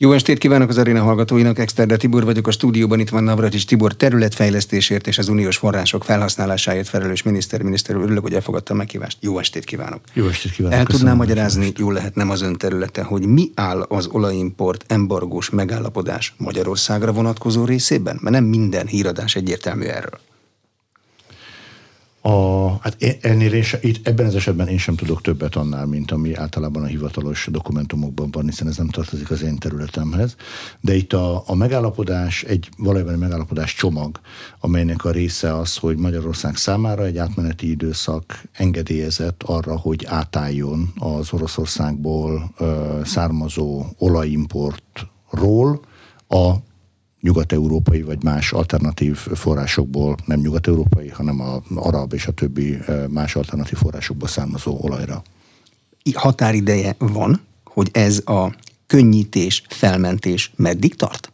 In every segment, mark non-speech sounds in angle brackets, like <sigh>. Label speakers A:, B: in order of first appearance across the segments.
A: Jó estét kívánok az aréna hallgatóinak, Exterde Tibor vagyok, a stúdióban itt van Navracsics Tibor területfejlesztésért és az uniós források felhasználásáért felelős miniszter, miniszter úr, örülök, hogy elfogadta a meghívást. Jó estét kívánok!
B: Jó estét kívánok!
A: El tudná magyarázni, jól lehet nem az ön területe, hogy mi áll az olajimport embargós megállapodás Magyarországra vonatkozó részében? Mert nem minden híradás egyértelmű erről.
B: A, hát ennél én se, itt, ebben az esetben én sem tudok többet annál, mint ami általában a hivatalos dokumentumokban van, hiszen ez nem tartozik az én területemhez. De itt a, a megállapodás, egy valójában megállapodás csomag, amelynek a része az, hogy Magyarország számára egy átmeneti időszak engedélyezett arra, hogy átálljon az Oroszországból ö, származó olajimportról a nyugat-európai vagy más alternatív forrásokból, nem nyugat-európai, hanem a arab és a többi más alternatív forrásokból származó olajra.
A: Határideje van, hogy ez a könnyítés, felmentés meddig tart?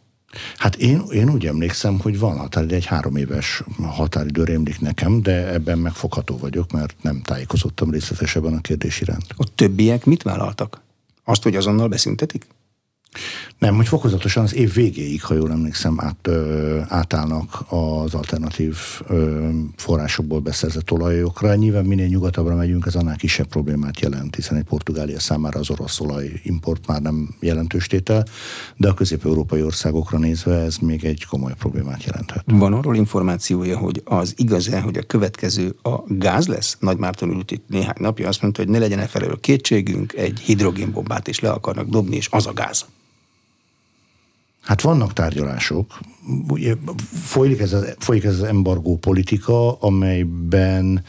B: Hát én, én úgy emlékszem, hogy van határidő, egy három éves határidő rémlik nekem, de ebben megfogható vagyok, mert nem tájékozottam részletesebben a kérdés iránt.
A: A többiek mit vállaltak? Azt, hogy azonnal beszüntetik?
B: Nem, hogy fokozatosan az év végéig, ha jól emlékszem, át, ö, átállnak az alternatív ö, forrásokból beszerzett olajokra. Nyilván minél nyugatabbra megyünk, ez annál kisebb problémát jelent, hiszen egy Portugália számára az orosz olajimport már nem jelentős tétel, de a közép-európai országokra nézve ez még egy komoly problémát jelenthet.
A: Van arról információja, hogy az igaz-e, hogy a következő a gáz lesz? Nagy Márton ült itt néhány napja, azt mondta, hogy ne legyen e felelő kétségünk, egy hidrogénbombát is le akarnak dobni, és az a gáz.
B: Hát vannak tárgyalások. Ugye, folyik, ez az, folyik ez az embargó politika, amelyben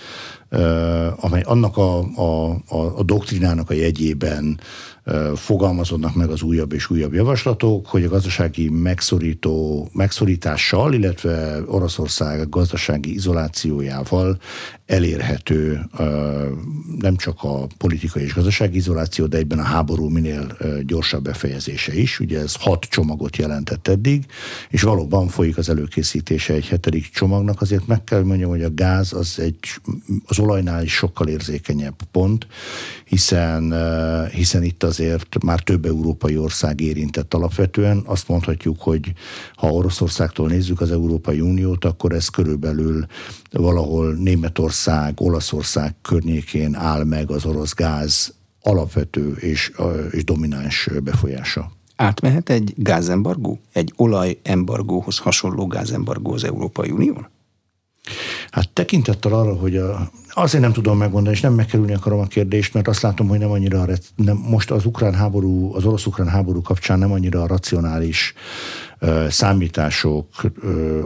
B: uh, amely annak a, a, a, a doktrinának a jegyében fogalmazódnak meg az újabb és újabb javaslatok, hogy a gazdasági megszorító, megszorítással, illetve Oroszország gazdasági izolációjával elérhető nem csak a politikai és gazdasági izoláció, de egyben a háború minél gyorsabb befejezése is. Ugye ez hat csomagot jelentett eddig, és valóban folyik az előkészítése egy hetedik csomagnak. Azért meg kell mondjam, hogy a gáz az egy az olajnál is sokkal érzékenyebb pont, hiszen, hiszen itt azért már több európai ország érintett alapvetően. Azt mondhatjuk, hogy ha Oroszországtól nézzük az Európai Uniót, akkor ez körülbelül valahol Németország, Olaszország környékén áll meg az orosz gáz alapvető és, és domináns befolyása.
A: Átmehet egy gázembargó? Egy olajembargóhoz hasonló gázembargó az Európai Unión?
B: Hát tekintettel arra, hogy a, azért nem tudom megmondani, és nem megkerülni akarom a kérdést, mert azt látom, hogy nem annyira, nem, most az ukrán háború, az orosz-ukrán háború kapcsán nem annyira racionális számítások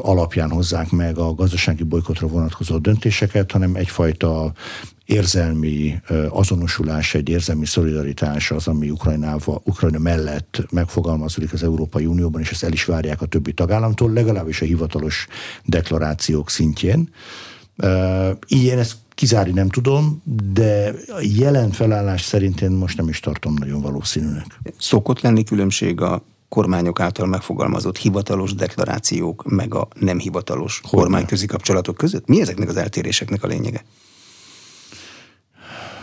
B: alapján hozzák meg a gazdasági bolykotra vonatkozó döntéseket, hanem egyfajta érzelmi azonosulás, egy érzelmi szolidaritás az, ami Ukrajnával, Ukrajna mellett megfogalmazódik az Európai Unióban, és ezt el is várják a többi tagállamtól, legalábbis a hivatalos deklarációk szintjén. Ilyen ezt kizárni nem tudom, de jelen felállás szerint én most nem is tartom nagyon valószínűnek.
A: Szokott lenni különbség a kormányok által megfogalmazott hivatalos deklarációk, meg a nem hivatalos kormányközi kapcsolatok között? Mi ezeknek az eltéréseknek a lényege?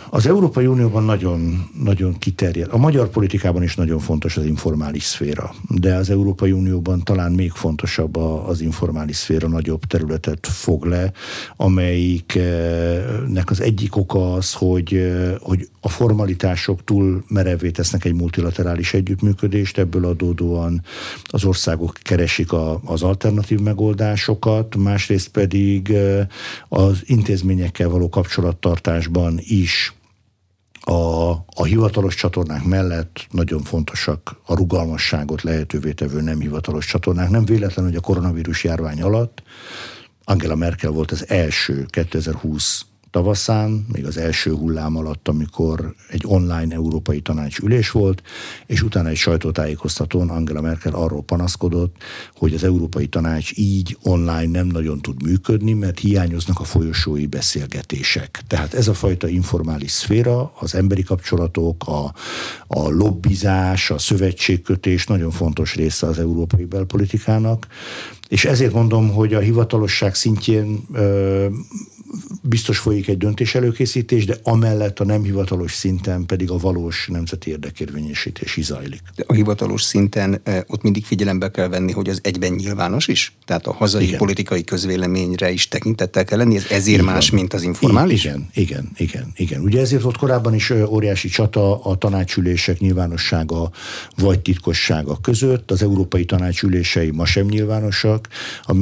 B: Az Európai Unióban nagyon, nagyon kiterjed. A magyar politikában is nagyon fontos az informális szféra, de az Európai Unióban talán még fontosabb az informális szféra nagyobb területet fog le, amelyiknek az egyik oka az, hogy, hogy a formalitások túl merevé tesznek egy multilaterális együttműködést, ebből adódóan az országok keresik a, az alternatív megoldásokat, másrészt pedig az intézményekkel való kapcsolattartásban is a, a hivatalos csatornák mellett nagyon fontosak a rugalmasságot lehetővé tevő nem hivatalos csatornák. Nem véletlen, hogy a koronavírus járvány alatt Angela Merkel volt az első 2020 tavaszán, még az első hullám alatt, amikor egy online európai tanács ülés volt, és utána egy sajtótájékoztatón Angela Merkel arról panaszkodott, hogy az európai tanács így online nem nagyon tud működni, mert hiányoznak a folyosói beszélgetések. Tehát ez a fajta informális szféra, az emberi kapcsolatok, a, a lobbizás, a szövetségkötés nagyon fontos része az európai belpolitikának, és ezért mondom, hogy a hivatalosság szintjén ö, biztos folyik egy döntés előkészítés, de amellett a nem hivatalos szinten pedig a valós nemzeti érdekérvényesítés is zajlik.
A: De a hivatalos szinten ott mindig figyelembe kell venni, hogy az egyben nyilvános is? Tehát a hazai igen. politikai közvéleményre is tekintettel kell lenni, ez ezért igen. más, mint az informális?
B: Igen, igen, igen, igen. Ugye ezért ott korábban is óriási csata a tanácsülések nyilvánossága vagy titkossága között. Az európai tanácsülései ma sem nyilvánosak.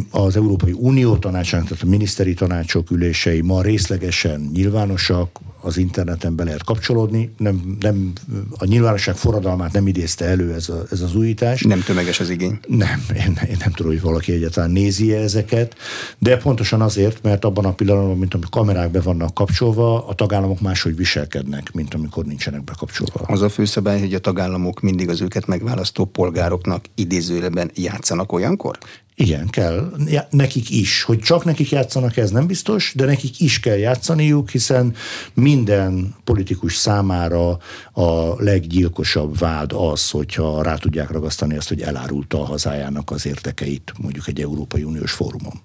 B: Az Európai Unió tanácsának, tehát a miniszteri tanácsok ülései ma részlegesen nyilvánosak, az interneten be lehet kapcsolódni. Nem, nem, a nyilvánosság forradalmát nem idézte elő ez, a, ez az újítás.
A: Nem tömeges az igény.
B: Nem, én, én nem tudom, hogy valaki egyáltalán nézi -e ezeket, de pontosan azért, mert abban a pillanatban, mint amikor kamerák be vannak kapcsolva, a tagállamok máshogy viselkednek, mint amikor nincsenek bekapcsolva.
A: Az a főszabály, hogy a tagállamok mindig az őket megválasztó polgároknak idézőjelben játszanak olyankor?
B: Igen, kell. Ja, nekik is. Hogy csak nekik játszanak, ez nem biztos, de nekik is kell játszaniuk, hiszen minden politikus számára a leggyilkosabb vád az, hogyha rá tudják ragasztani azt, hogy elárulta a hazájának az értekeit, mondjuk egy Európai Uniós fórumon.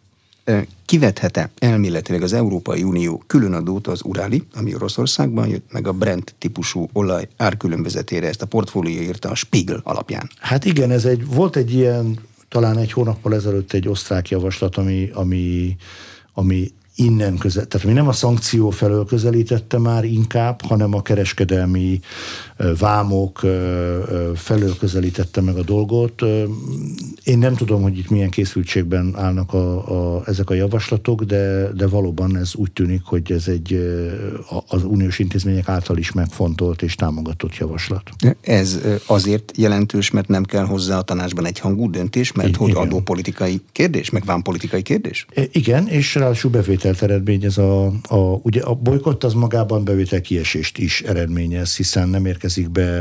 A: Kivethet-e elméletileg az Európai Unió különadót az Uráli, ami Oroszországban jött, meg a Brent típusú olaj árkülönbözetére, ezt a portfólió írta a Spiegel alapján?
B: Hát igen, ez egy, volt egy ilyen talán egy hónappal ezelőtt egy osztrák javaslat, ami, ami, ami innen közel, tehát mi nem a szankció felől közelítette már inkább, hanem a kereskedelmi vámok felől közelítette meg a dolgot. Én nem tudom, hogy itt milyen készültségben állnak a, a, ezek a javaslatok, de, de valóban ez úgy tűnik, hogy ez egy az uniós intézmények által is megfontolt és támogatott javaslat.
A: Ez azért jelentős, mert nem kell hozzá a tanácsban egy hangú döntés, mert I- hogy igen. adópolitikai kérdés, meg vámpolitikai kérdés?
B: Igen, és ráadásul bevételt eredményez a, a, ugye a bolykott az magában bevétel kiesést is eredményez, hiszen nem érkezik be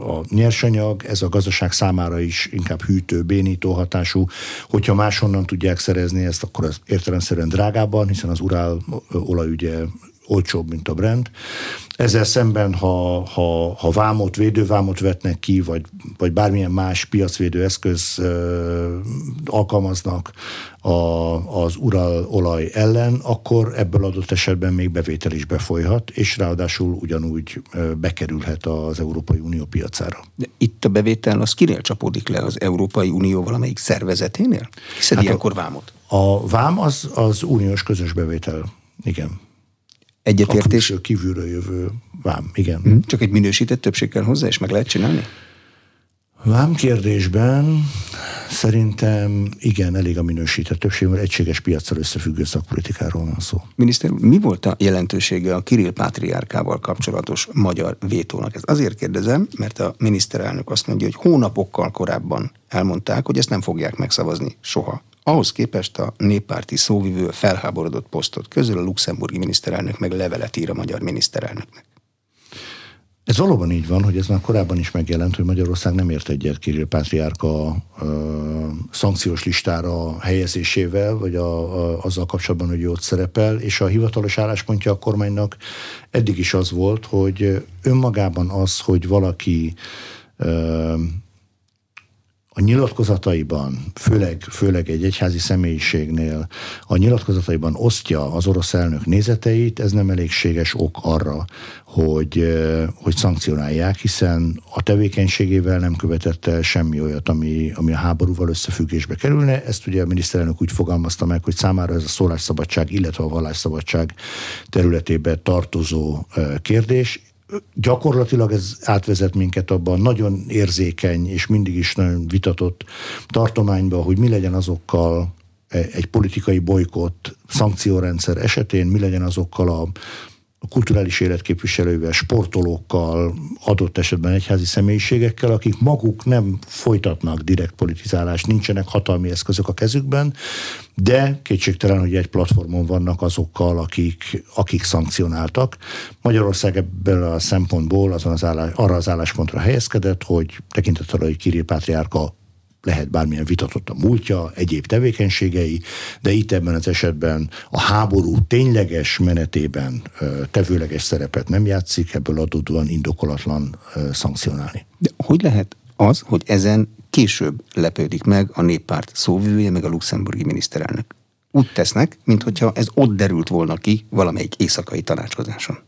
B: a nyersanyag, ez a gazdaság számára is inkább hűtő, bénító hatású. Hogyha máshonnan tudják szerezni ezt, akkor ez értelemszerűen drágában, hiszen az urál olaj ugye olcsóbb, mint a Brent. Ezzel szemben, ha, ha, ha vámot, védővámot vetnek ki, vagy, vagy bármilyen más piacvédő eszköz ö, alkalmaznak a, az ural olaj ellen, akkor ebből adott esetben még bevétel is befolyhat, és ráadásul ugyanúgy bekerülhet az Európai Unió piacára.
A: De itt a bevétel az kinél csapódik le az Európai Unió valamelyik szervezeténél? Hiszen hát ilyenkor vámot?
B: A vám az, az uniós közös bevétel, igen.
A: Egyetértés.
B: A kívülről jövő vám, igen.
A: Hm, csak egy minősített többség kell hozzá, és meg lehet csinálni?
B: Vám kérdésben szerintem igen, elég a minősített többség, mert egységes piacsal összefüggő szakpolitikáról van szó.
A: Miniszter, mi volt a jelentősége a Kirill Pátriárkával kapcsolatos magyar vétónak? Ezt azért kérdezem, mert a miniszterelnök azt mondja, hogy hónapokkal korábban elmondták, hogy ezt nem fogják megszavazni soha. Ahhoz képest a néppárti szóvivő felháborodott posztot közül a luxemburgi miniszterelnök meg levelet ír a magyar miniszterelnöknek.
B: Ez valóban így van, hogy ez már korábban is megjelent, hogy Magyarország nem ért egyet Kirill Pátriárka ö, szankciós listára helyezésével, vagy a, a, azzal kapcsolatban, hogy ott szerepel, és a hivatalos álláspontja a kormánynak eddig is az volt, hogy önmagában az, hogy valaki ö, a nyilatkozataiban, főleg, főleg egy egyházi személyiségnél, a nyilatkozataiban osztja az orosz elnök nézeteit, ez nem elégséges ok arra, hogy, hogy szankcionálják, hiszen a tevékenységével nem követett el semmi olyat, ami, ami a háborúval összefüggésbe kerülne. Ezt ugye a miniszterelnök úgy fogalmazta meg, hogy számára ez a szólásszabadság, illetve a vallásszabadság területébe tartozó kérdés, gyakorlatilag ez átvezet minket abban nagyon érzékeny és mindig is nagyon vitatott tartományba, hogy mi legyen azokkal egy politikai bolykott szankciórendszer esetén, mi legyen azokkal a kulturális élet képviselőivel, sportolókkal, adott esetben egyházi személyiségekkel, akik maguk nem folytatnak direkt politizálást, nincsenek hatalmi eszközök a kezükben, de kétségtelen, hogy egy platformon vannak azokkal, akik, akik szankcionáltak. Magyarország ebből a szempontból azon az állás, arra az álláspontra helyezkedett, hogy tekintettel, hogy Kirill Pátriárka lehet bármilyen vitatott a múltja, egyéb tevékenységei, de itt ebben az esetben a háború tényleges menetében tevőleges szerepet nem játszik, ebből adódóan indokolatlan szankcionálni.
A: De hogy lehet az, hogy ezen később lepődik meg a néppárt szóvivője, meg a luxemburgi miniszterelnök? Úgy tesznek, mintha ez ott derült volna ki valamelyik éjszakai tanácskozáson.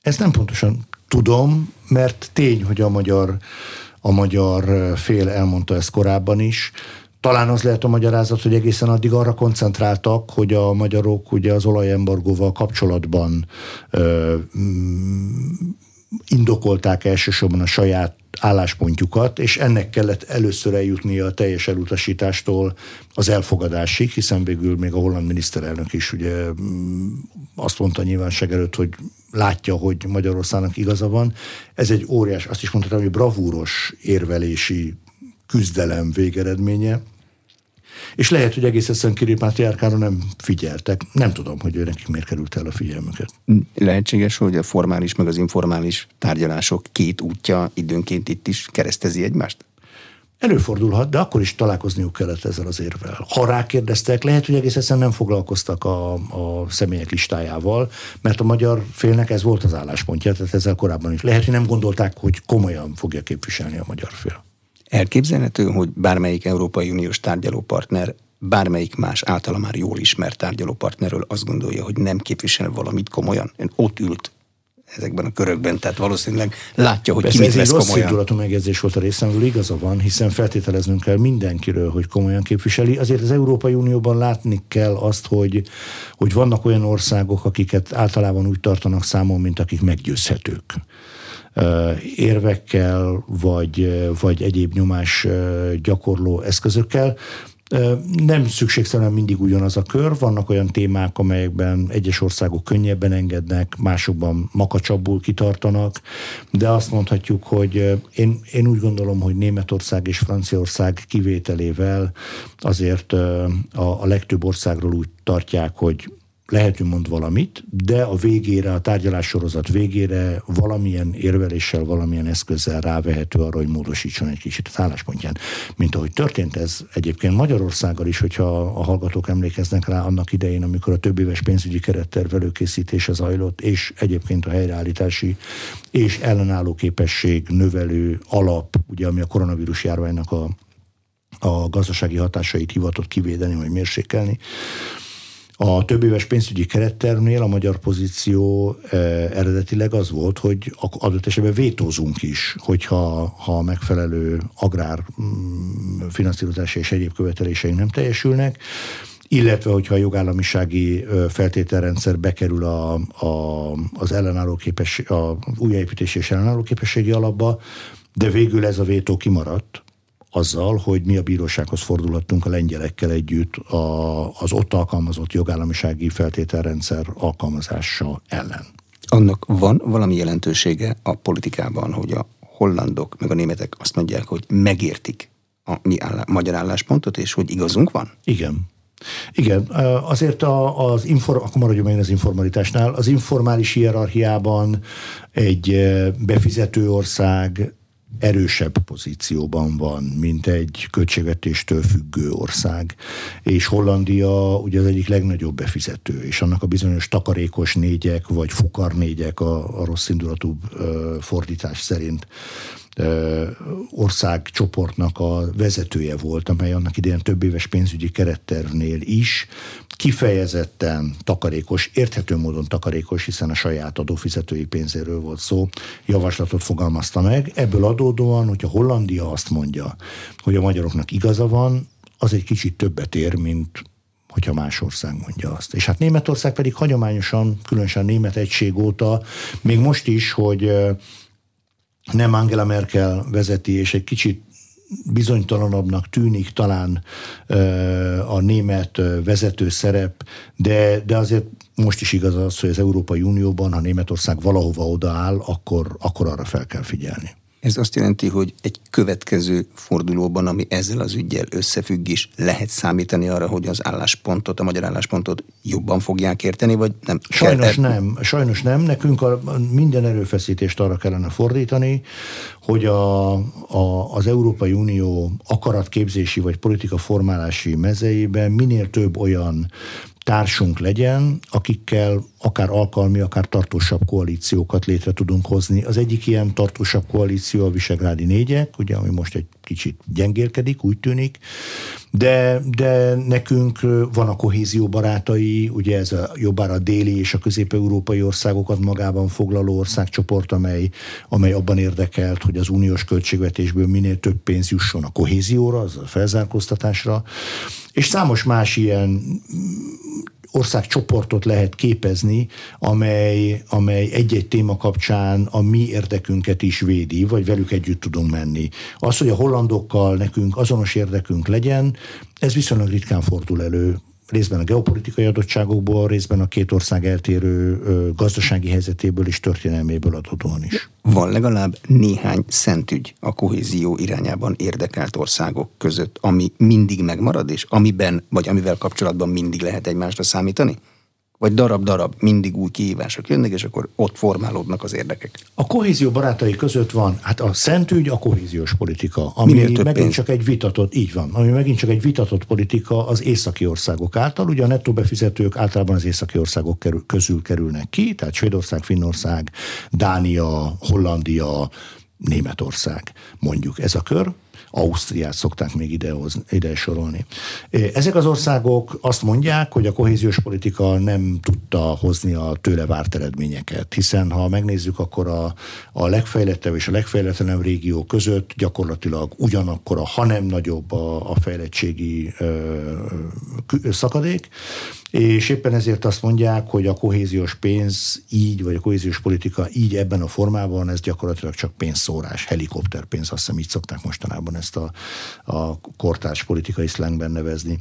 B: Ezt nem pontosan tudom, mert tény, hogy a magyar, a magyar fél elmondta ezt korábban is. Talán az lehet a magyarázat, hogy egészen addig arra koncentráltak, hogy a magyarok ugye az olajembargóval kapcsolatban ö, mm, indokolták elsősorban a saját álláspontjukat, és ennek kellett először eljutni a teljes elutasítástól az elfogadásig, hiszen végül még a holland miniszterelnök is ugye mm, azt mondta nyilvánosság előtt, hogy látja, hogy Magyarországnak igaza van. Ez egy óriás, azt is mondhatom, hogy bravúros érvelési küzdelem végeredménye, és lehet, hogy egész egyszerűen Kirill Pátriárkára nem figyeltek. Nem tudom, hogy ő nekik miért került el a figyelmüket.
A: Lehetséges, hogy a formális meg az informális tárgyalások két útja időnként itt is keresztezi egymást?
B: Előfordulhat, de akkor is találkozniuk kellett ezzel az érvel. Ha rákérdeztek, lehet, hogy egész egyszerűen nem foglalkoztak a, a személyek listájával, mert a magyar félnek ez volt az álláspontja, tehát ezzel korábban is. Lehet, hogy nem gondolták, hogy komolyan fogja képviselni a magyar fél.
A: Elképzelhető, hogy bármelyik Európai Uniós tárgyalópartner bármelyik más általa már jól ismert tárgyalópartnerről azt gondolja, hogy nem képvisel valamit komolyan. Ön ott ült ezekben a körökben, tehát valószínűleg látja, hogy
B: Persze
A: ki mit
B: ez
A: vesz
B: egy rossz
A: komolyan.
B: indulatú megjegyzés volt a részemről, igaza van, hiszen feltételeznünk kell mindenkiről, hogy komolyan képviseli. Azért az Európai Unióban látni kell azt, hogy, hogy vannak olyan országok, akiket általában úgy tartanak számon, mint akik meggyőzhetők érvekkel, vagy, vagy egyéb nyomás gyakorló eszközökkel. Nem szükségszerűen mindig ugyanaz a kör, vannak olyan témák, amelyekben egyes országok könnyebben engednek, másokban makacsabbul kitartanak, de azt mondhatjuk, hogy én, én úgy gondolom, hogy Németország és Franciaország kivételével azért a, a legtöbb országról úgy tartják, hogy lehetünk mond valamit, de a végére, a tárgyalás sorozat végére valamilyen érveléssel, valamilyen eszközzel rávehető arra, hogy módosítson egy kicsit az álláspontján. Mint ahogy történt ez egyébként Magyarországgal is, hogyha a hallgatók emlékeznek rá annak idején, amikor a több éves pénzügyi keretterv előkészítése zajlott, és egyébként a helyreállítási és ellenálló képesség növelő alap, ugye ami a koronavírus járványnak a a gazdasági hatásait hivatott kivédeni vagy mérsékelni. A több éves pénzügyi kerettervnél a magyar pozíció eh, eredetileg az volt, hogy adott esetben vétózunk is, hogyha ha megfelelő agrár mm, finanszírozási és egyéb követeléseink nem teljesülnek, illetve hogyha a jogállamisági feltételrendszer bekerül a, a, az ellenálló képesség, a újjáépítési és ellenálló képességi alapba, de végül ez a vétó kimaradt, azzal, hogy mi a bírósághoz fordulhattunk a lengyelekkel együtt a, az ott alkalmazott jogállamisági feltételrendszer alkalmazása ellen.
A: Annak van valami jelentősége a politikában, hogy a hollandok meg a németek azt mondják, hogy megértik a mi állá, magyar álláspontot, és hogy igazunk van?
B: Igen. Igen, azért a, az inform, akkor maradjunk meg az informalitásnál, az informális hierarchiában egy befizető ország erősebb pozícióban van, mint egy költségvetéstől függő ország. És Hollandia ugye az egyik legnagyobb befizető, és annak a bizonyos takarékos négyek, vagy fukar négyek a, a rossz indulatú fordítás szerint országcsoportnak a vezetője volt, amely annak idején több éves pénzügyi kerettervnél is kifejezetten takarékos, érthető módon takarékos, hiszen a saját adófizetői pénzéről volt szó, javaslatot fogalmazta meg. Ebből adódóan, hogyha Hollandia azt mondja, hogy a magyaroknak igaza van, az egy kicsit többet ér, mint hogyha más ország mondja azt. És hát Németország pedig hagyományosan, különösen német egység óta, még most is, hogy nem Angela Merkel vezeti, és egy kicsit bizonytalanabbnak tűnik talán a német vezető szerep, de, de azért most is igaz az, hogy az Európai Unióban, ha Németország valahova odaáll, akkor, akkor arra fel kell figyelni.
A: Ez azt jelenti, hogy egy következő fordulóban, ami ezzel az ügyel összefügg is, lehet számítani arra, hogy az álláspontot, a magyar álláspontot jobban fogják érteni, vagy nem?
B: Sajnos Kell... nem, sajnos nem. Nekünk a, minden erőfeszítést arra kellene fordítani, hogy a, a, az Európai Unió akaratképzési vagy politika formálási mezeiben minél több olyan társunk legyen, akikkel akár alkalmi, akár tartósabb koalíciókat létre tudunk hozni. Az egyik ilyen tartósabb koalíció a Visegrádi négyek, ugye, ami most egy kicsit gyengélkedik, úgy tűnik, de, de nekünk van a kohézió barátai, ugye ez a jobbára a déli és a közép-európai országokat magában foglaló országcsoport, amely, amely abban érdekelt, hogy az uniós költségvetésből minél több pénz jusson a kohézióra, az a felzárkóztatásra, és számos más ilyen országcsoportot lehet képezni, amely, amely egy-egy téma kapcsán a mi érdekünket is védi, vagy velük együtt tudunk menni. Az, hogy a hollandokkal nekünk azonos érdekünk legyen, ez viszonylag ritkán fordul elő részben a geopolitikai adottságokból, részben a két ország eltérő gazdasági helyzetéből és történelméből adódóan is.
A: Van legalább néhány szentügy a kohézió irányában érdekelt országok között, ami mindig megmarad, és amiben, vagy amivel kapcsolatban mindig lehet egymásra számítani? Vagy darab-darab mindig új kihívások jönnek, és akkor ott formálódnak az érdekek.
B: A kohézió barátai között van, hát a szentügy a kohéziós politika, ami megint pénz. csak egy vitatott, így van, ami megint csak egy vitatott politika az északi országok által, ugye a nettó befizetők általában az északi országok kerül, közül kerülnek ki, tehát Svédország, Finnország, Dánia, Hollandia, Németország, mondjuk ez a kör. Ausztriát szokták még idehoz, ide sorolni. Ezek az országok azt mondják, hogy a kohéziós politika nem tudta hozni a tőle várt eredményeket, hiszen ha megnézzük, akkor a, a legfejlettebb és a legfejletlenebb régió között gyakorlatilag ugyanakkor, ha nem nagyobb a, a fejlettségi ö, szakadék, és éppen ezért azt mondják, hogy a kohéziós pénz így, vagy a kohéziós politika így ebben a formában, ez gyakorlatilag csak pénzszórás, helikopterpénz, azt hiszem így szokták mostanában ezt a, a kortárs politikai szlengben nevezni.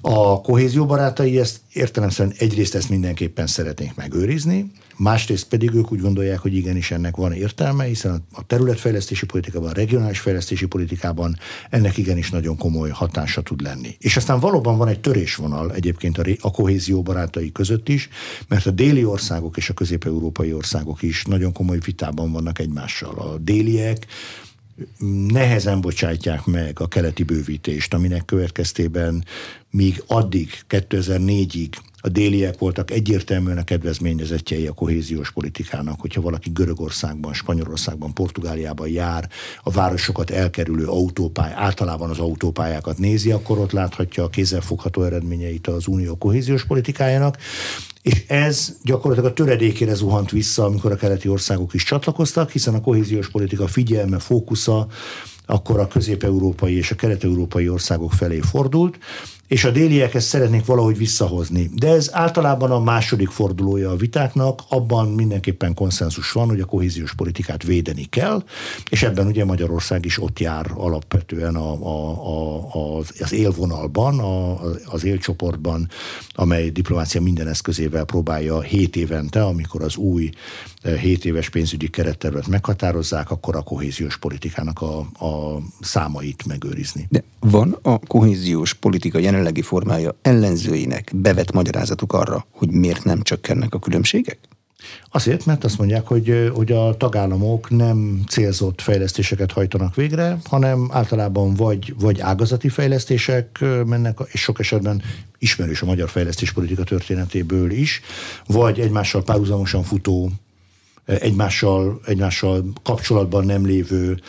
B: A kohézió barátai ezt értelemszerűen egyrészt ezt mindenképpen szeretnék megőrizni, másrészt pedig ők úgy gondolják, hogy igenis ennek van értelme, hiszen a területfejlesztési politikában, a regionális fejlesztési politikában ennek igenis nagyon komoly hatása tud lenni. És aztán valóban van egy törésvonal egyébként a, a kohézió barátai között is, mert a déli országok és a közép-európai országok is nagyon komoly vitában vannak egymással. A déliek nehezen bocsátják meg a keleti bővítést, aminek következtében míg addig, 2004-ig a déliek voltak egyértelműen a kedvezményezettjei a kohéziós politikának, hogyha valaki Görögországban, Spanyolországban, Portugáliában jár, a városokat elkerülő autópály, általában az autópályákat nézi, akkor ott láthatja a kézzelfogható eredményeit az unió kohéziós politikájának, és ez gyakorlatilag a töredékére zuhant vissza, amikor a keleti országok is csatlakoztak, hiszen a kohéziós politika figyelme, fókusza akkor a közép-európai és a kelet-európai országok felé fordult, és a déliek ezt szeretnék valahogy visszahozni. De ez általában a második fordulója a vitáknak, abban mindenképpen konszenzus van, hogy a kohéziós politikát védeni kell, és ebben ugye Magyarország is ott jár alapvetően a, a, a, az élvonalban, a, az élcsoportban, amely diplomácia minden eszközével próbálja 7 évente, amikor az új 7 éves pénzügyi kerettervet meghatározzák, akkor a kohéziós politikának a, a számait megőrizni.
A: De van a kohéziós politika jelenlegi formája ellenzőinek bevett magyarázatuk arra, hogy miért nem csökkennek a különbségek?
B: Azért, mert azt mondják, hogy, hogy a tagállamok nem célzott fejlesztéseket hajtanak végre, hanem általában vagy, vagy ágazati fejlesztések mennek, és sok esetben ismerős a magyar fejlesztéspolitika történetéből is, vagy egymással párhuzamosan futó egymással, egymással kapcsolatban nem lévő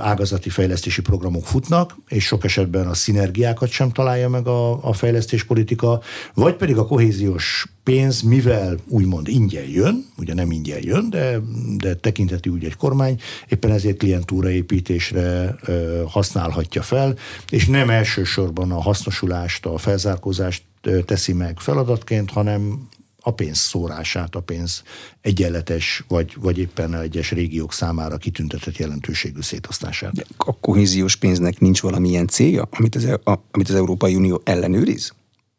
B: ágazati fejlesztési programok futnak, és sok esetben a szinergiákat sem találja meg a, a fejlesztéspolitika, vagy pedig a kohéziós pénz, mivel úgymond ingyen jön, ugye nem ingyen jön, de, de tekintheti úgy egy kormány, éppen ezért klientúraépítésre ö, használhatja fel, és nem elsősorban a hasznosulást, a felzárkózást teszi meg feladatként, hanem a pénz szórását, a pénz egyenletes, vagy, vagy éppen egyes régiók számára kitüntetett jelentőségű szétosztását.
A: A kohéziós pénznek nincs valamilyen célja, amit az, e- a, amit az Európai Unió ellenőriz?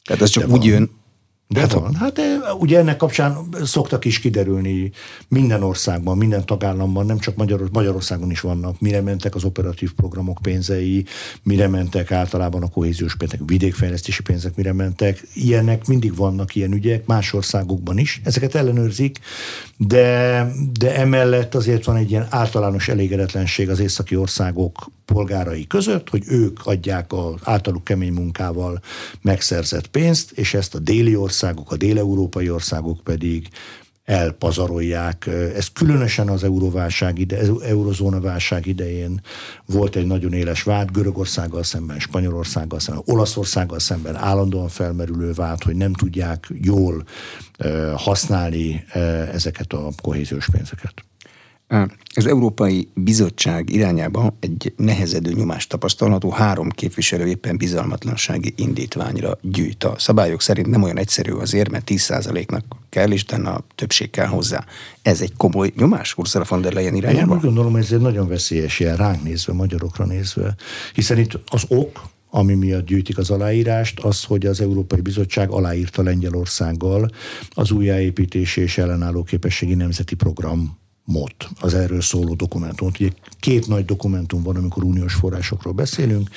A: Tehát ez csak De úgy van. jön,
B: de hát van. Hát ugye ennek kapcsán szoktak is kiderülni minden országban, minden tagállamban, nem csak Magyar, Magyarországon is vannak, mire mentek az operatív programok pénzei, mire mentek általában a kohéziós pénzek, vidékfejlesztési pénzek, mire mentek. Ilyenek mindig vannak ilyen ügyek, más országokban is. Ezeket ellenőrzik, de, de emellett azért van egy ilyen általános elégedetlenség az északi országok polgárai között, hogy ők adják az általuk kemény munkával megszerzett pénzt, és ezt a déli ország országok, a déleurópai országok pedig elpazarolják. Ez különösen az euróválság ide, eurozóna válság idején volt egy nagyon éles vád, Görögországgal szemben, Spanyolországgal szemben, Olaszországgal szemben állandóan felmerülő vád, hogy nem tudják jól használni ezeket a kohéziós pénzeket.
A: Az Európai Bizottság irányába egy nehezedő nyomást tapasztalható, három képviselő éppen bizalmatlansági indítványra gyűjt. A szabályok szerint nem olyan egyszerű azért, mert 10%-nak kell, és a többség kell hozzá. Ez egy komoly nyomás Ursula von der Leyen irányába?
B: Én úgy gondolom, ez egy nagyon veszélyes jel ránk nézve, magyarokra nézve. Hiszen itt az ok, ami miatt gyűjtik az aláírást, az, hogy az Európai Bizottság aláírta Lengyelországgal az újjáépítési és ellenálló képességi nemzeti program MOT, az erről szóló dokumentumot. Ugye két nagy dokumentum van, amikor uniós forrásokról beszélünk.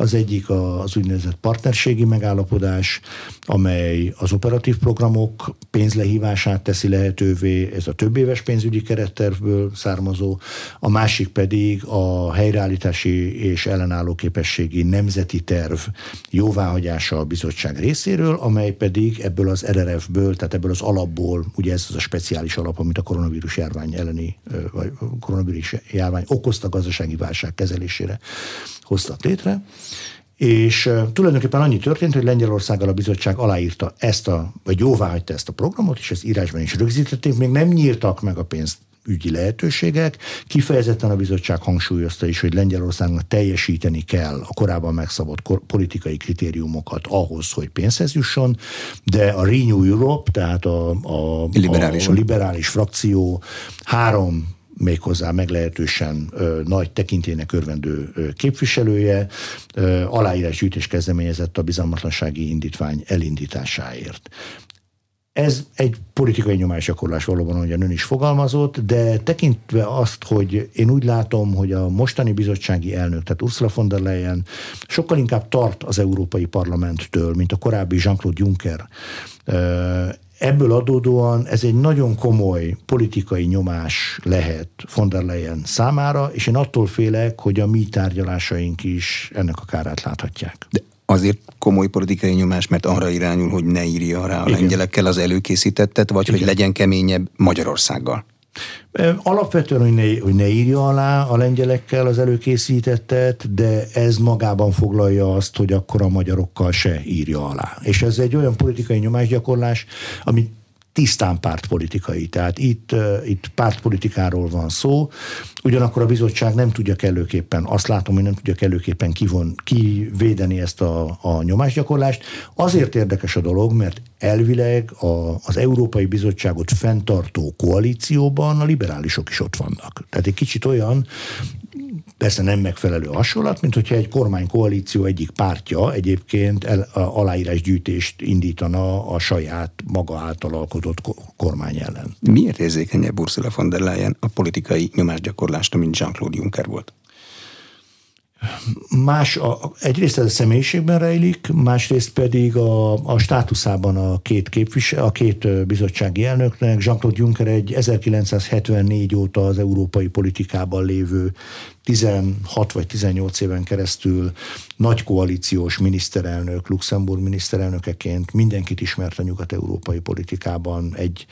B: Az egyik az úgynevezett partnerségi megállapodás, amely az operatív programok pénzlehívását teszi lehetővé, ez a több éves pénzügyi kerettervből származó, a másik pedig a helyreállítási és ellenálló képességi nemzeti terv jóváhagyása a bizottság részéről, amely pedig ebből az RRF-ből, tehát ebből az alapból, ugye ez az a speciális alap, amit a koronavírus járvány elleni, vagy koronavírus járvány okozta gazdasági válság kezelésére hoztak létre. És tulajdonképpen annyi történt, hogy Lengyelországgal a bizottság aláírta ezt a, vagy jóváhagyta ezt a programot, és ezt írásban is rögzítették, még nem nyíltak meg a pénzt ügyi lehetőségek. Kifejezetten a bizottság hangsúlyozta is, hogy Lengyelországnak teljesíteni kell a korábban megszabott politikai kritériumokat ahhoz, hogy pénzhez jusson, de a Renew Europe, tehát a, a, liberális. a liberális frakció három méghozzá meglehetősen nagy tekintének örvendő képviselője aláírásgyűjtés kezdeményezett a bizalmatlansági indítvány elindításáért. Ez egy politikai nyomásgyakorlás valóban, ahogy ön is fogalmazott, de tekintve azt, hogy én úgy látom, hogy a mostani bizottsági elnök, tehát Ursula von der Leyen sokkal inkább tart az Európai Parlamenttől, mint a korábbi Jean-Claude Juncker, Ebből adódóan ez egy nagyon komoly politikai nyomás lehet von der Leyen számára, és én attól félek, hogy a mi tárgyalásaink is ennek a kárát láthatják.
A: De azért komoly politikai nyomás, mert arra irányul, hogy ne írja rá a Igen. lengyelekkel az előkészítettet, vagy Igen. hogy legyen keményebb Magyarországgal.
B: Alapvetően, hogy ne, hogy ne írja alá a lengyelekkel az előkészítettet, de ez magában foglalja azt, hogy akkor a magyarokkal se írja alá. És ez egy olyan politikai nyomásgyakorlás, ami tisztán pártpolitikai. Tehát itt, itt pártpolitikáról van szó, ugyanakkor a bizottság nem tudja kellőképpen, azt látom, hogy nem tudja kellőképpen kivon, kivédeni ezt a, a nyomásgyakorlást. Azért érdekes a dolog, mert elvileg a, az Európai Bizottságot fenntartó koalícióban a liberálisok is ott vannak. Tehát egy kicsit olyan, persze nem megfelelő hasonlat, mint hogyha egy kormánykoalíció egyik pártja egyébként el, a aláírásgyűjtést indítana a saját maga által alkotott kormány ellen.
A: Miért érzékenyebb Ursula von der Leyen a politikai nyomásgyakorlásra, mint Jean-Claude Juncker volt?
B: Más, a, egyrészt ez a személyiségben rejlik, másrészt pedig a, a státuszában a két képvisel, a két bizottsági elnöknek. Jean-Claude Juncker egy 1974 óta az európai politikában lévő 16 vagy 18 éven keresztül nagy koalíciós miniszterelnök, Luxemburg miniszterelnökeként mindenkit ismert a nyugat-európai politikában, egy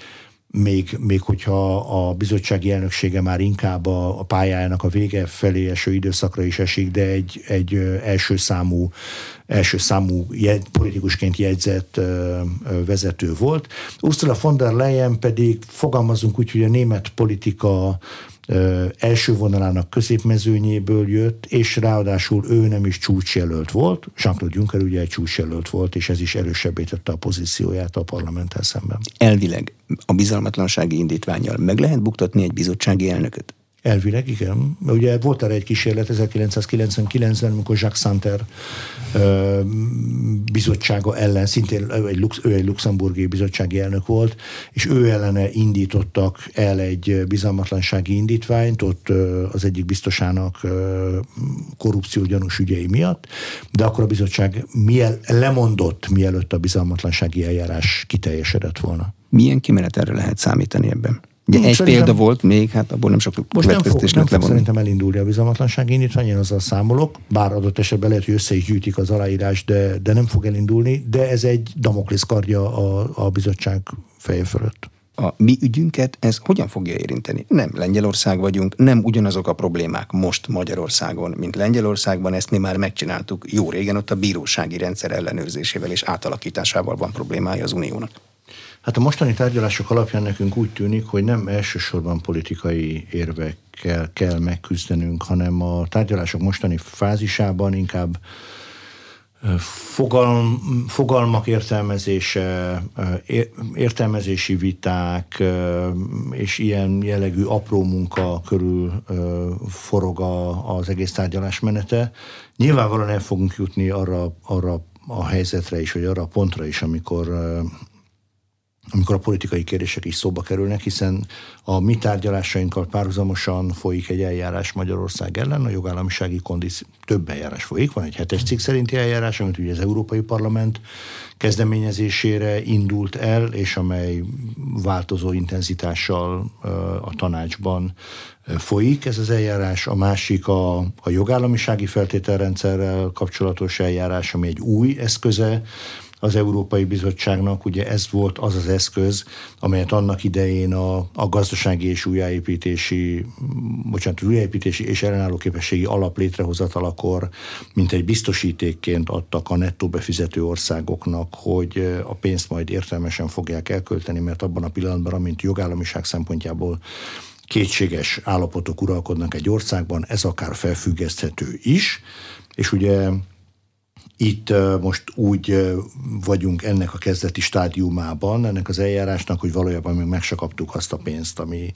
B: még, még hogyha a bizottsági elnöksége már inkább a, a pályájának a vége felé eső időszakra is esik, de egy, egy első számú, első számú jegy, politikusként jegyzett vezető volt. Ursula von der Leyen pedig fogalmazunk úgy, hogy a német politika első vonalának középmezőnyéből jött, és ráadásul ő nem is csúcsjelölt volt. Jean-Claude Juncker ugye egy csúcsjelölt volt, és ez is erősebbé tette a pozícióját a parlamenttel szemben.
A: Elvileg a bizalmatlansági indítványjal meg lehet buktatni egy bizottsági elnököt?
B: Elvileg igen. Ugye volt erre egy kísérlet 1999-ben, amikor Jacques Santer bizottsága ellen, szintén egy, ő egy luxemburgi bizottsági elnök volt, és ő ellene indítottak el egy bizalmatlansági indítványt, ott az egyik biztosának korrupció gyanús ügyei miatt, de akkor a bizottság miel, lemondott, mielőtt a bizalmatlansági eljárás kiteljesedett volna.
A: Milyen kimenetelre lehet számítani ebben? Ugye egy példa volt még, hát abból nem sok
B: most nem fog, nem fog szerintem elindulni a bizalmatlanság indítvány, én azzal számolok, bár adott esetben lehet, hogy össze is gyűjtik az aláírás, de, de nem fog elindulni, de ez egy damoklész kardja a, a bizottság feje fölött
A: a mi ügyünket ez hogyan fogja érinteni? Nem Lengyelország vagyunk, nem ugyanazok a problémák most Magyarországon, mint Lengyelországban, ezt mi már megcsináltuk jó régen, ott a bírósági rendszer ellenőrzésével és átalakításával van problémája az Uniónak.
B: Hát a mostani tárgyalások alapján nekünk úgy tűnik, hogy nem elsősorban politikai érvekkel kell megküzdenünk, hanem a tárgyalások mostani fázisában inkább fogalm, fogalmak értelmezése, értelmezési viták és ilyen jellegű apró munka körül forog az egész tárgyalás menete. Nyilvánvalóan el fogunk jutni arra, arra a helyzetre is, vagy arra a pontra is, amikor amikor a politikai kérdések is szóba kerülnek, hiszen a mi tárgyalásainkkal párhuzamosan folyik egy eljárás Magyarország ellen, a jogállamisági kondíció, több eljárás folyik, van egy hetes cikk szerinti eljárás, amit ugye az Európai Parlament kezdeményezésére indult el, és amely változó intenzitással a tanácsban folyik. Ez az eljárás, a másik a, a jogállamisági feltételrendszerrel kapcsolatos eljárás, ami egy új eszköze az Európai Bizottságnak, ugye ez volt az az eszköz, amelyet annak idején a, a gazdasági és újjáépítési, bocsánat, újjáépítési és ellenálló képességi alap létrehozatalakor, mint egy biztosítékként adtak a nettó befizető országoknak, hogy a pénzt majd értelmesen fogják elkölteni, mert abban a pillanatban, amint jogállamiság szempontjából kétséges állapotok uralkodnak egy országban, ez akár felfüggeszthető is, és ugye itt most úgy vagyunk ennek a kezdeti stádiumában, ennek az eljárásnak, hogy valójában még meg se kaptuk azt a pénzt, ami,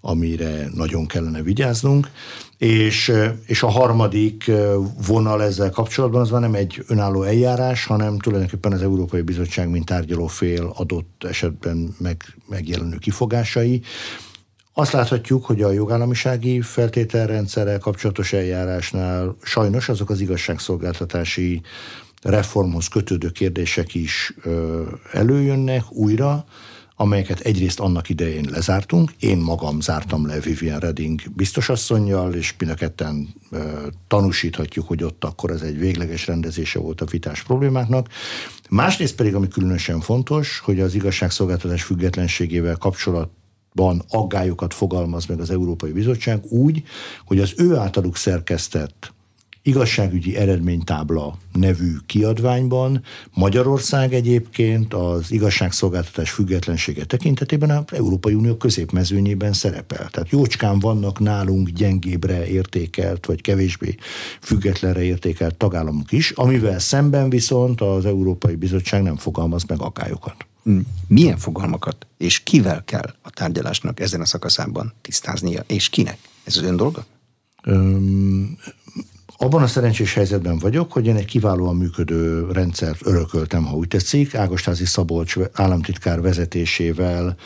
B: amire nagyon kellene vigyáznunk. És, és a harmadik vonal ezzel kapcsolatban az már nem egy önálló eljárás, hanem tulajdonképpen az Európai Bizottság, mint tárgyalófél adott esetben meg, megjelenő kifogásai, azt láthatjuk, hogy a jogállamisági feltételrendszerrel kapcsolatos eljárásnál sajnos azok az igazságszolgáltatási reformhoz kötődő kérdések is előjönnek újra, amelyeket egyrészt annak idején lezártunk. Én magam zártam le Vivian Redding biztosasszonyjal, és mind a ketten ö, tanúsíthatjuk, hogy ott akkor ez egy végleges rendezése volt a vitás problémáknak. Másrészt pedig, ami különösen fontos, hogy az igazságszolgáltatás függetlenségével kapcsolat ban aggályokat fogalmaz meg az Európai Bizottság úgy, hogy az ő általuk szerkesztett igazságügyi eredménytábla nevű kiadványban Magyarország egyébként az igazságszolgáltatás függetlensége tekintetében az Európai Unió középmezőnyében szerepel. Tehát jócskán vannak nálunk gyengébbre értékelt, vagy kevésbé függetlenre értékelt tagállamok is, amivel szemben viszont az Európai Bizottság nem fogalmaz meg akályokat.
A: Milyen fogalmakat és kivel kell a tárgyalásnak ezen a szakaszában tisztáznia, és kinek? Ez az ön dolga? Öm,
B: abban a szerencsés helyzetben vagyok, hogy én egy kiválóan működő rendszert örököltem, ha úgy tetszik. Ágostázi Szabolcs államtitkár vezetésével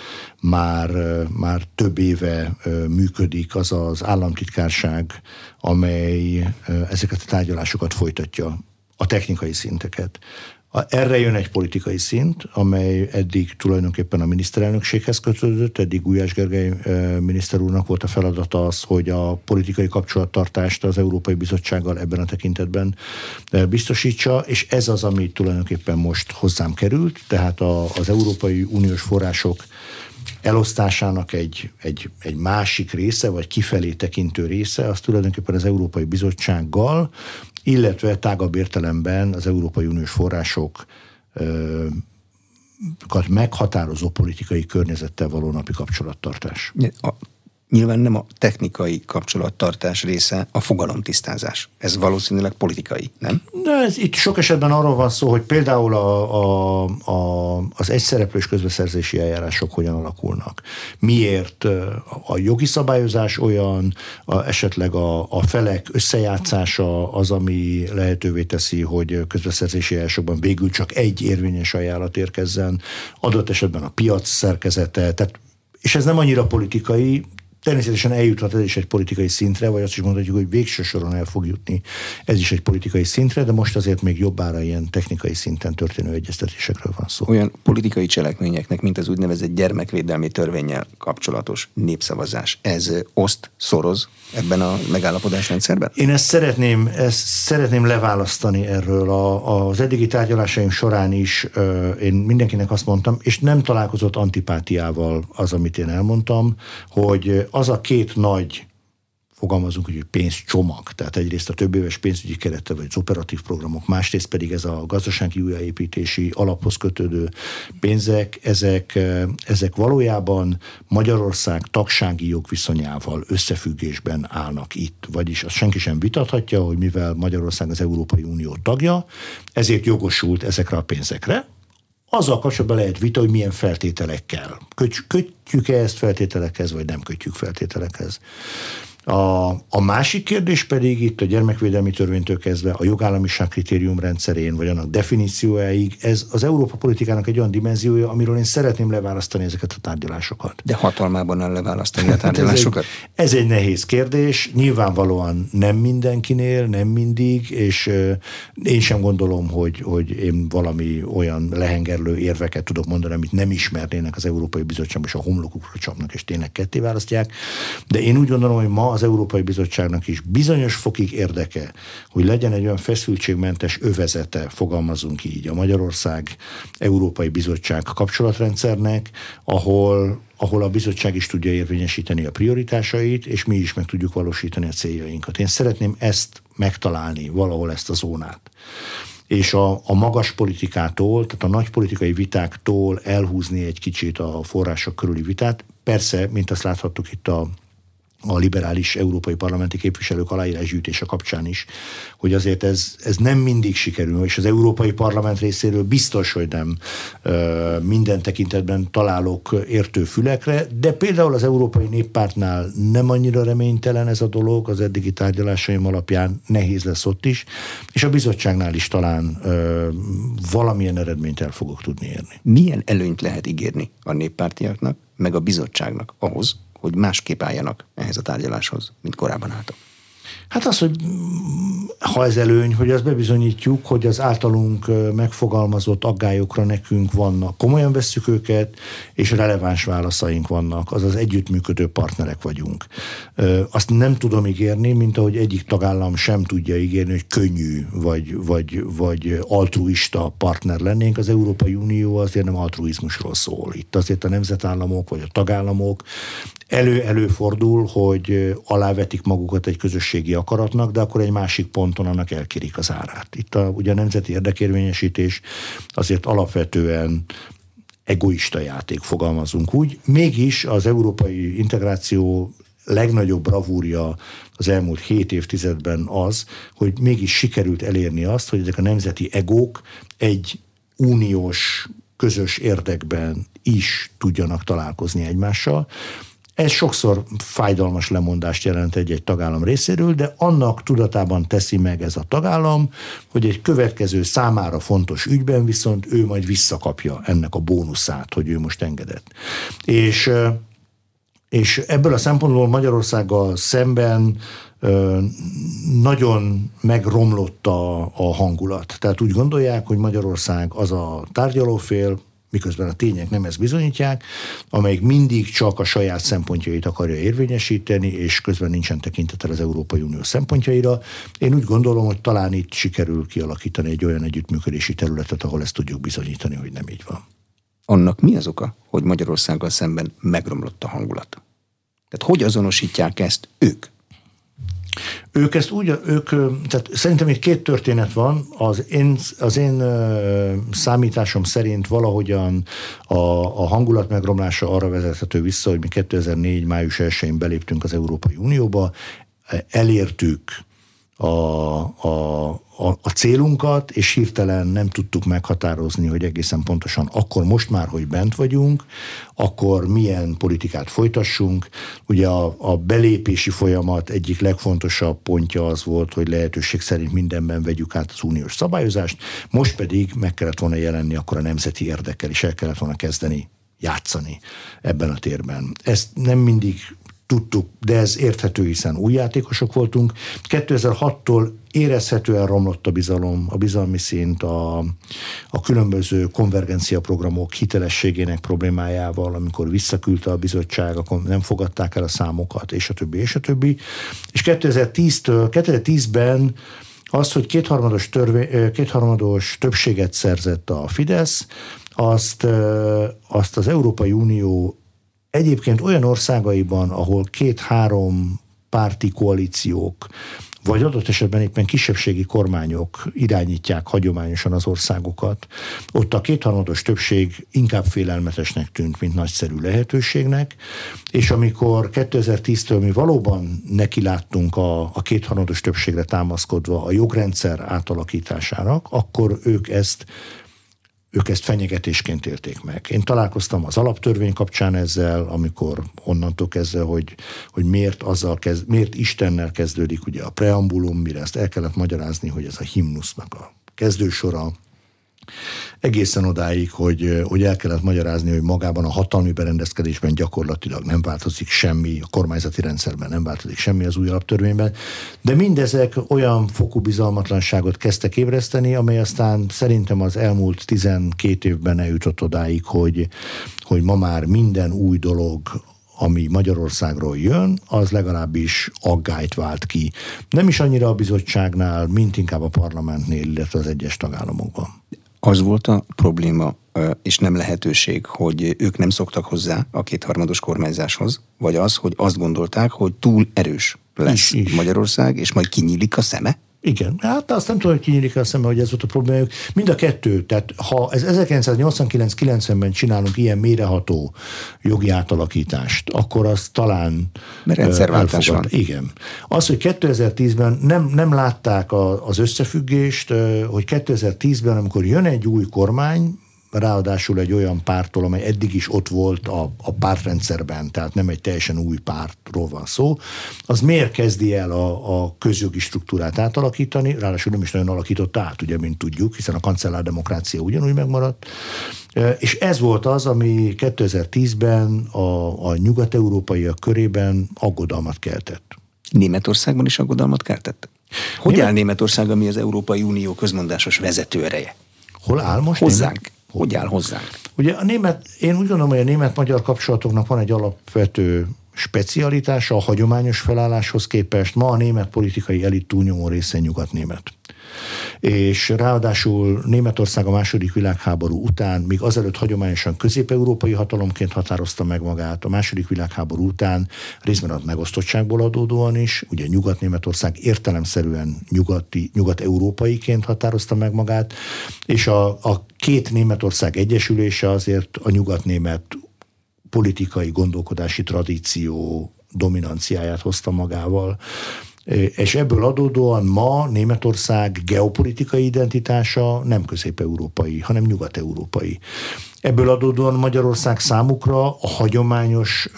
B: már, már több éve működik az az államtitkárság, amely ezeket a tárgyalásokat folytatja, a technikai szinteket. Erre jön egy politikai szint, amely eddig tulajdonképpen a miniszterelnökséghez kötődött, eddig Gulyás Gergely miniszter úrnak volt a feladata az, hogy a politikai kapcsolattartást az Európai Bizottsággal ebben a tekintetben biztosítsa, és ez az, ami tulajdonképpen most hozzám került, tehát a, az Európai Uniós források elosztásának egy, egy, egy másik része, vagy kifelé tekintő része, az tulajdonképpen az Európai Bizottsággal, illetve tágabb értelemben az Európai Uniós források meghatározó politikai környezettel való napi kapcsolattartás.
A: Nyilván nem a technikai kapcsolattartás része a fogalomtisztázás. Ez valószínűleg politikai, nem?
B: De ez itt sok esetben arról van szó, hogy például a, a, a, az egyszereplős közbeszerzési eljárások hogyan alakulnak. Miért a jogi szabályozás olyan, a, esetleg a, a felek összejátszása az, ami lehetővé teszi, hogy közbeszerzési eljárásokban végül csak egy érvényes ajánlat érkezzen, adott esetben a piac szerkezete, tehát és ez nem annyira politikai, Természetesen eljuthat ez is egy politikai szintre, vagy azt is mondhatjuk, hogy végső soron el fog jutni ez is egy politikai szintre, de most azért még jobbára ilyen technikai szinten történő egyeztetésekről van szó.
A: Olyan politikai cselekményeknek, mint az úgynevezett gyermekvédelmi törvényel kapcsolatos népszavazás, ez oszt, szoroz ebben a megállapodásrendszerben?
B: Én ezt szeretném, ezt szeretném leválasztani erről. A, az eddigi tárgyalásaim során is én mindenkinek azt mondtam, és nem találkozott antipátiával az, amit én elmondtam, hogy az a két nagy fogalmazunk, hogy pénzcsomag, tehát egyrészt a több éves pénzügyi kerete vagy az operatív programok, másrészt pedig ez a gazdasági újjáépítési alaphoz kötődő pénzek, ezek, ezek valójában Magyarország tagsági jogviszonyával összefüggésben állnak itt. Vagyis azt senki sem vitathatja, hogy mivel Magyarország az Európai Unió tagja, ezért jogosult ezekre a pénzekre, azzal kapcsolatban lehet vita, hogy milyen feltételekkel. Kötjük-e ezt feltételekhez, vagy nem kötjük feltételekhez. A, a másik kérdés pedig itt a gyermekvédelmi törvénytől kezdve a jogállamiság kritérium rendszerén, vagy annak definíciójáig, ez az Európa politikának egy olyan dimenziója, amiről én szeretném leválasztani ezeket a tárgyalásokat.
A: De hatalmában el leválasztani a tárgyalásokat? <laughs>
B: ez, egy, ez egy nehéz kérdés, nyilvánvalóan nem mindenkinél, nem mindig, és uh, én sem gondolom, hogy, hogy én valami olyan lehengerlő érveket tudok mondani, amit nem ismernének az Európai Bizottság, és a homlokukra csapnak, és tényleg ketté választják. De én úgy gondolom, hogy ma az Európai Bizottságnak is bizonyos fokig érdeke, hogy legyen egy olyan feszültségmentes övezete, fogalmazunk így, a Magyarország Európai Bizottság kapcsolatrendszernek, ahol ahol a bizottság is tudja érvényesíteni a prioritásait, és mi is meg tudjuk valósítani a céljainkat. Én szeretném ezt megtalálni, valahol ezt a zónát és a, a magas politikától, tehát a nagy politikai vitáktól elhúzni egy kicsit a források körüli vitát. Persze, mint azt láthattuk itt a a liberális európai parlamenti képviselők aláírásgyűjtése kapcsán is, hogy azért ez, ez nem mindig sikerül, és az európai parlament részéről biztos, hogy nem ö, minden tekintetben találok értő fülekre, de például az Európai Néppártnál nem annyira reménytelen ez a dolog, az eddigi tárgyalásaim alapján nehéz lesz ott is, és a bizottságnál is talán ö, valamilyen eredményt el fogok tudni érni.
A: Milyen előnyt lehet ígérni a néppártiaknak, meg a bizottságnak ahhoz, hogy másképp álljanak ehhez a tárgyaláshoz, mint korábban álltak?
B: Hát az, hogy ha ez előny, hogy azt bebizonyítjuk, hogy az általunk megfogalmazott aggályokra nekünk vannak, komolyan vesszük őket, és releváns válaszaink vannak, azaz együttműködő partnerek vagyunk. Azt nem tudom ígérni, mint ahogy egyik tagállam sem tudja ígérni, hogy könnyű vagy, vagy, vagy altruista partner lennénk. Az Európai Unió azért nem altruizmusról szól. Itt azért a nemzetállamok vagy a tagállamok elő-előfordul, hogy alávetik magukat egy közösségi akaratnak, de akkor egy másik ponton annak elkérik az árát. Itt a, ugye a nemzeti érdekérvényesítés azért alapvetően egoista játék, fogalmazunk úgy. Mégis az európai integráció legnagyobb bravúrja az elmúlt hét évtizedben az, hogy mégis sikerült elérni azt, hogy ezek a nemzeti egók egy uniós közös érdekben is tudjanak találkozni egymással. Ez sokszor fájdalmas lemondást jelent egy-egy tagállam részéről, de annak tudatában teszi meg ez a tagállam, hogy egy következő számára fontos ügyben viszont ő majd visszakapja ennek a bónuszát, hogy ő most engedett. És, és ebből a szempontból Magyarországgal szemben nagyon megromlott a, a hangulat. Tehát úgy gondolják, hogy Magyarország az a tárgyalófél, miközben a tények nem ezt bizonyítják, amelyik mindig csak a saját szempontjait akarja érvényesíteni, és közben nincsen tekintetel az Európai Unió szempontjaira. Én úgy gondolom, hogy talán itt sikerül kialakítani egy olyan együttműködési területet, ahol ezt tudjuk bizonyítani, hogy nem így van.
A: Annak mi az oka, hogy Magyarországgal szemben megromlott a hangulat? Tehát hogy azonosítják ezt ők?
B: Ők ezt úgy, ők, tehát szerintem itt két történet van. Az én, az én számításom szerint valahogyan a, a hangulat megromlása arra vezethető vissza, hogy mi 2004. május 1-én beléptünk az Európai Unióba, elértük a, a, a, a célunkat, és hirtelen nem tudtuk meghatározni, hogy egészen pontosan akkor most már, hogy bent vagyunk, akkor milyen politikát folytassunk. Ugye a, a belépési folyamat egyik legfontosabb pontja az volt, hogy lehetőség szerint mindenben vegyük át az uniós szabályozást, most pedig meg kellett volna jelenni akkor a nemzeti érdekkel, és el kellett volna kezdeni játszani ebben a térben. Ezt nem mindig tudtuk, de ez érthető, hiszen új játékosok voltunk. 2006-tól érezhetően romlott a bizalom, a bizalmi szint, a, a különböző konvergencia programok hitelességének problémájával, amikor visszaküldte a bizottság, akkor nem fogadták el a számokat, és a többi, és a többi. És 2010-től, 2010-ben az, hogy kétharmados, törvé, kétharmados többséget szerzett a Fidesz, azt, azt az Európai Unió egyébként olyan országaiban, ahol két-három párti koalíciók, vagy adott esetben éppen kisebbségi kormányok irányítják hagyományosan az országokat, ott a kétharmados többség inkább félelmetesnek tűnt, mint nagyszerű lehetőségnek, és amikor 2010-től mi valóban nekiláttunk a, a kétharmados többségre támaszkodva a jogrendszer átalakításának, akkor ők ezt ők ezt fenyegetésként élték meg. Én találkoztam az alaptörvény kapcsán ezzel, amikor onnantól kezdve, hogy, hogy miért, azzal kezd, miért Istennel kezdődik ugye a preambulum, mire ezt el kellett magyarázni, hogy ez a himnusznak a kezdősora, egészen odáig, hogy, hogy el kellett magyarázni, hogy magában a hatalmi berendezkedésben gyakorlatilag nem változik semmi, a kormányzati rendszerben nem változik semmi az új alaptörvényben, de mindezek olyan fokú bizalmatlanságot kezdtek ébreszteni, amely aztán szerintem az elmúlt 12 évben eljutott odáig, hogy, hogy ma már minden új dolog, ami Magyarországról jön, az legalábbis aggályt vált ki. Nem is annyira a bizottságnál, mint inkább a parlamentnél, illetve az egyes tagállamokban.
A: Az volt a probléma, és nem lehetőség, hogy ők nem szoktak hozzá a kétharmados kormányzáshoz, vagy az, hogy azt gondolták, hogy túl erős lesz is, is. Magyarország, és majd kinyílik a szeme?
B: Igen, hát azt nem tudom, hogy kinyílik a szembe, hogy ez volt a problémájuk. Mind a kettő, tehát ha ez 1989-90-ben csinálunk ilyen méreható jogi átalakítást, akkor az talán
A: Mert rendszerváltás van.
B: Igen. Az, hogy 2010-ben nem, nem látták a, az összefüggést, hogy 2010-ben, amikor jön egy új kormány, ráadásul egy olyan pártól, amely eddig is ott volt a, a pártrendszerben, tehát nem egy teljesen új pártról van szó, az miért kezdi el a, a közjogi struktúrát átalakítani, ráadásul nem is nagyon alakította át, ugye, mint tudjuk, hiszen a kancellárdemokrácia ugyanúgy megmaradt, és ez volt az, ami 2010-ben a, a nyugat-európaiak körében aggodalmat keltett.
A: Németországban is aggodalmat keltett? Hogy Német... áll Németország, ami az Európai Unió közmondásos vezető ereje?
B: Hol áll most?
A: Hozzánk. Német? Hogy áll hozzánk?
B: Ugye a német, én úgy gondolom, hogy a német-magyar kapcsolatoknak van egy alapvető specialitása a hagyományos felálláshoz képest. Ma a német politikai elit túlnyomó része nyugat-német és ráadásul Németország a második világháború után, még azelőtt hagyományosan közép-európai hatalomként határozta meg magát, a második világháború után részben a megosztottságból adódóan is, ugye Nyugat-Németország értelemszerűen nyugati, nyugat-európaiként határozta meg magát, és a, a két Németország egyesülése azért a nyugat-német politikai gondolkodási tradíció dominanciáját hozta magával. És ebből adódóan ma Németország geopolitikai identitása nem közép-európai, hanem nyugat-európai. Ebből adódóan Magyarország számukra a hagyományos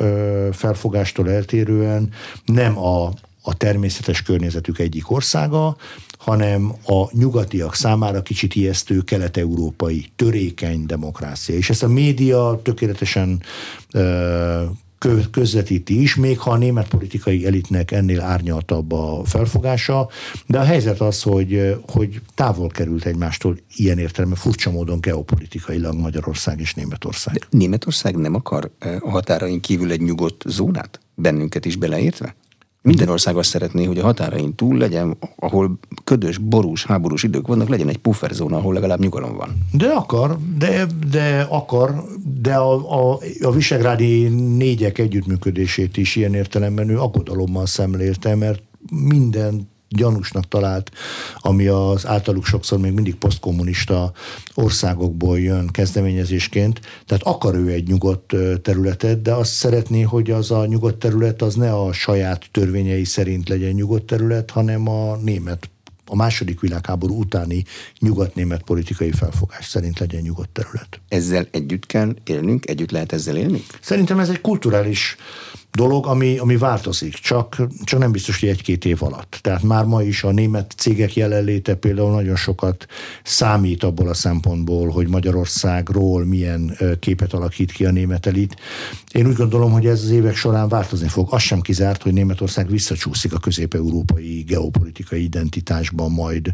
B: felfogástól eltérően nem a, a természetes környezetük egyik országa, hanem a nyugatiak számára kicsit ijesztő kelet-európai törékeny demokrácia. És ezt a média tökéletesen közvetíti is, még ha a német politikai elitnek ennél árnyaltabb a felfogása, de a helyzet az, hogy, hogy távol került egymástól ilyen értelemben furcsa módon geopolitikailag Magyarország és Németország. De
A: Németország nem akar a határain kívül egy nyugodt zónát? Bennünket is beleértve? Minden ország azt szeretné, hogy a határain túl legyen, ahol ködös, borús, háborús idők vannak, legyen egy pufferzóna, ahol legalább nyugalom van.
B: De akar, de, de akar, de a, a, a visegrádi négyek együttműködését is ilyen értelemben ő aggodalommal szemlélte, mert minden gyanúsnak talált, ami az általuk sokszor még mindig posztkommunista országokból jön kezdeményezésként. Tehát akar ő egy nyugodt területet, de azt szeretné, hogy az a nyugodt terület az ne a saját törvényei szerint legyen nyugodt terület, hanem a német a második világháború utáni nyugatnémet politikai felfogás szerint legyen nyugodt terület.
A: Ezzel együtt kell élnünk, együtt lehet ezzel élni?
B: Szerintem ez egy kulturális dolog, ami, ami változik, csak, csak nem biztos, hogy egy-két év alatt. Tehát már ma is a német cégek jelenléte például nagyon sokat számít abból a szempontból, hogy Magyarországról milyen képet alakít ki a német elit. Én úgy gondolom, hogy ez az évek során változni fog. Az sem kizárt, hogy Németország visszacsúszik a közép-európai geopolitikai identitásban, majd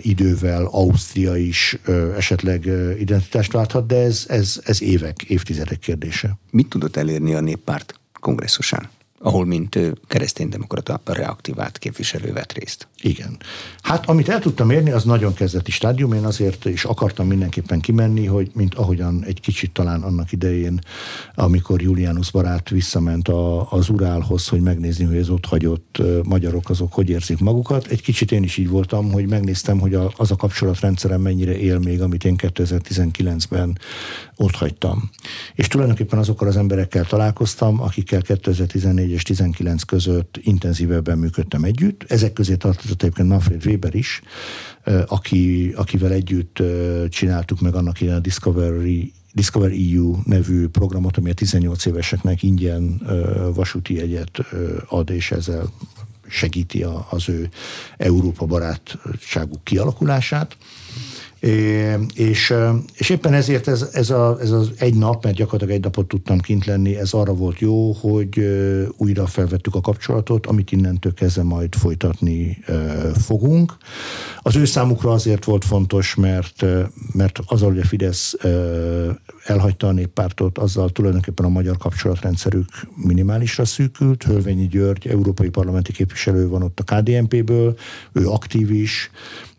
B: idővel Ausztria is esetleg identitást válthat, de ez, ez, ez évek, évtizedek kérdése.
A: Mit tudott elérni a néppárt kongresszusán, ahol mint kereszténydemokrata reaktivált képviselő vett részt.
B: Igen. Hát amit el tudtam érni, az nagyon kezdeti stádium. Én azért is akartam mindenképpen kimenni, hogy mint ahogyan egy kicsit talán annak idején, amikor Julianus barát visszament a, az Urálhoz, hogy megnézni, hogy az ott hagyott magyarok azok hogy érzik magukat. Egy kicsit én is így voltam, hogy megnéztem, hogy a, az a kapcsolatrendszerem mennyire él még, amit én 2019-ben ott hagytam. És tulajdonképpen azokkal az emberekkel találkoztam, akikkel 2014 és 19 között intenzívebben működtem együtt. Ezek közé tartozott egyébként Manfred Weber is, aki, akivel együtt csináltuk meg annak ilyen a Discovery Discover EU nevű programot, ami a 18 éveseknek ingyen vasúti egyet ad, és ezzel segíti az ő Európa barátságuk kialakulását. És, és éppen ezért ez, ez, a, ez az egy nap, mert gyakorlatilag egy napot tudtam kint lenni, ez arra volt jó, hogy újra felvettük a kapcsolatot, amit innentől kezdve majd folytatni fogunk. Az ő számukra azért volt fontos, mert, mert az, hogy a Fidesz elhagyta a néppártot, azzal tulajdonképpen a magyar kapcsolatrendszerük minimálisra szűkült. Hölvényi György, európai parlamenti képviselő van ott a KDNP-ből, ő aktív is,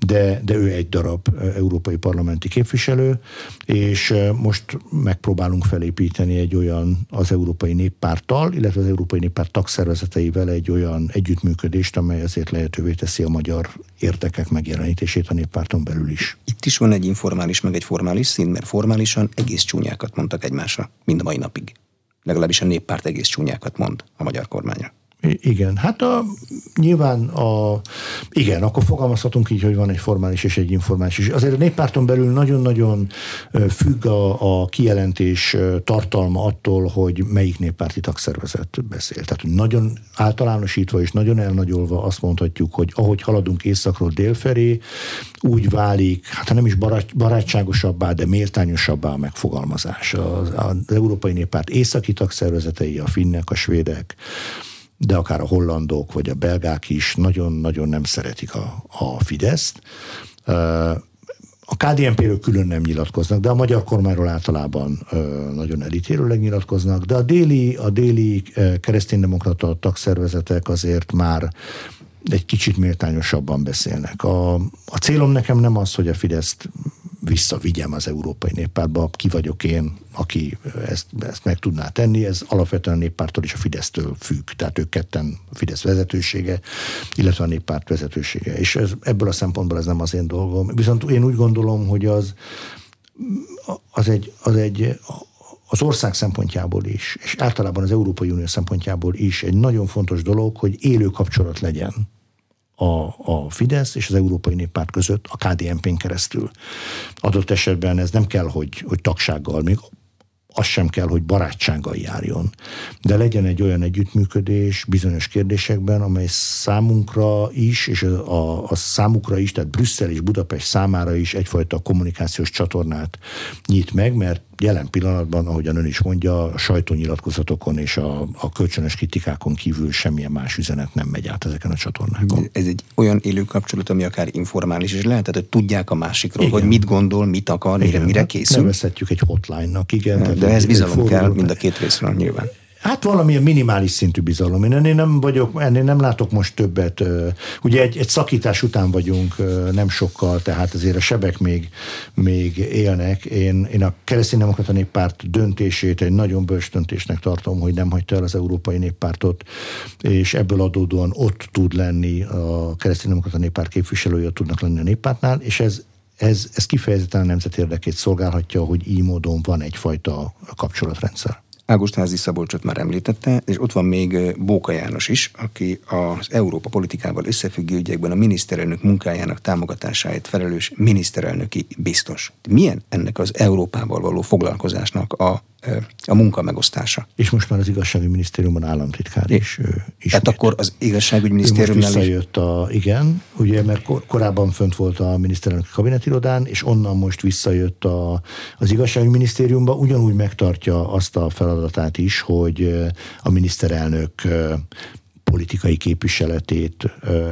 B: de, de ő egy darab európai parlamenti képviselő, és most megpróbálunk felépíteni egy olyan az Európai Néppárttal, illetve az Európai Néppárt tagszervezeteivel egy olyan együttműködést, amely azért lehetővé teszi a magyar érdekek megjelenítését a néppárton belül is.
A: Itt is van egy informális, meg egy formális szint, mert formálisan egész csúnyákat mondtak egymásra, mind a mai napig. Legalábbis a néppárt egész csúnyákat mond a magyar kormányra.
B: Igen, hát a, nyilván a, igen, akkor fogalmazhatunk így, hogy van egy formális és egy informális is. Azért a néppárton belül nagyon-nagyon függ a, a kijelentés tartalma attól, hogy melyik néppárti tagszervezet beszél. Tehát nagyon általánosítva és nagyon elnagyolva azt mondhatjuk, hogy ahogy haladunk északról délfelé, úgy válik, hát nem is barát, barátságosabbá, de méltányosabbá a megfogalmazás. Az, az Európai Néppárt északi tagszervezetei, a finnek, a svédek, de akár a hollandok vagy a belgák is nagyon-nagyon nem szeretik a, a Fideszt. A KDNP-ről külön nem nyilatkoznak, de a magyar kormányról általában nagyon elítélőleg nyilatkoznak, de a déli, a déli kereszténydemokrata tagszervezetek azért már egy kicsit méltányosabban beszélnek. A, a célom nekem nem az, hogy a Fideszt visszavigyem az Európai Néppártba, ki vagyok én, aki ezt, ezt meg tudná tenni, ez alapvetően a néppártól és a Fidesztől függ, tehát ők ketten a Fidesz vezetősége, illetve a néppárt vezetősége, és ez, ebből a szempontból ez nem az én dolgom. Viszont én úgy gondolom, hogy az, az egy, az egy az ország szempontjából is, és általában az Európai Unió szempontjából is egy nagyon fontos dolog, hogy élő kapcsolat legyen a, a Fidesz és az Európai Néppárt között a KDNP-n keresztül. Adott esetben ez nem kell, hogy, hogy tagsággal, még az sem kell, hogy barátsággal járjon. De legyen egy olyan együttműködés bizonyos kérdésekben, amely számunkra is, és a, a számukra is, tehát Brüsszel és Budapest számára is egyfajta kommunikációs csatornát nyit meg, mert jelen pillanatban, ahogyan ön is mondja, a sajtónyilatkozatokon és a, a kölcsönös kritikákon kívül semmilyen más üzenet nem megy át ezeken a csatornákon.
A: Ez egy olyan élő kapcsolat, ami akár informális is lehet, tehát hogy tudják a másikról, igen. hogy mit gondol, mit akar, igen, mire hát készül.
B: Nevezhetjük egy hotline-nak, igen.
A: De ez bizalom kell mind a két részről nyilván.
B: Hát valamilyen minimális szintű bizalom. Én ennél nem vagyok, ennél nem látok most többet. Ugye egy, egy szakítás után vagyunk nem sokkal, tehát azért a sebek még, még élnek. Én, én a kereszténydemokrata néppárt döntését egy nagyon bölcs döntésnek tartom, hogy nem hagyta el az Európai Néppártot, és ebből adódóan ott tud lenni a kereszténydemokrata néppárt képviselője, tudnak lenni a néppártnál, és ez, ez, ez kifejezetten a nemzet érdekét szolgálhatja, hogy így módon van egyfajta kapcsolatrendszer
A: Ágostázi Szabolcsot már említette, és ott van még Bóka János is, aki az Európa politikával összefüggő ügyekben a miniszterelnök munkájának támogatásáért felelős miniszterelnöki biztos. Milyen ennek az Európával való foglalkozásnak a a munka megosztása.
B: És most már az igazságügyi minisztériumban államtitkár is.
A: is Tehát akkor az igazságügyi minisztériumnál
B: most visszajött a, igen, ugye, mert kor, korábban fönt volt a miniszterelnök kabinetirodán, és onnan most visszajött a, az igazságügyi minisztériumba, ugyanúgy megtartja azt a feladatát is, hogy a miniszterelnök politikai képviseletét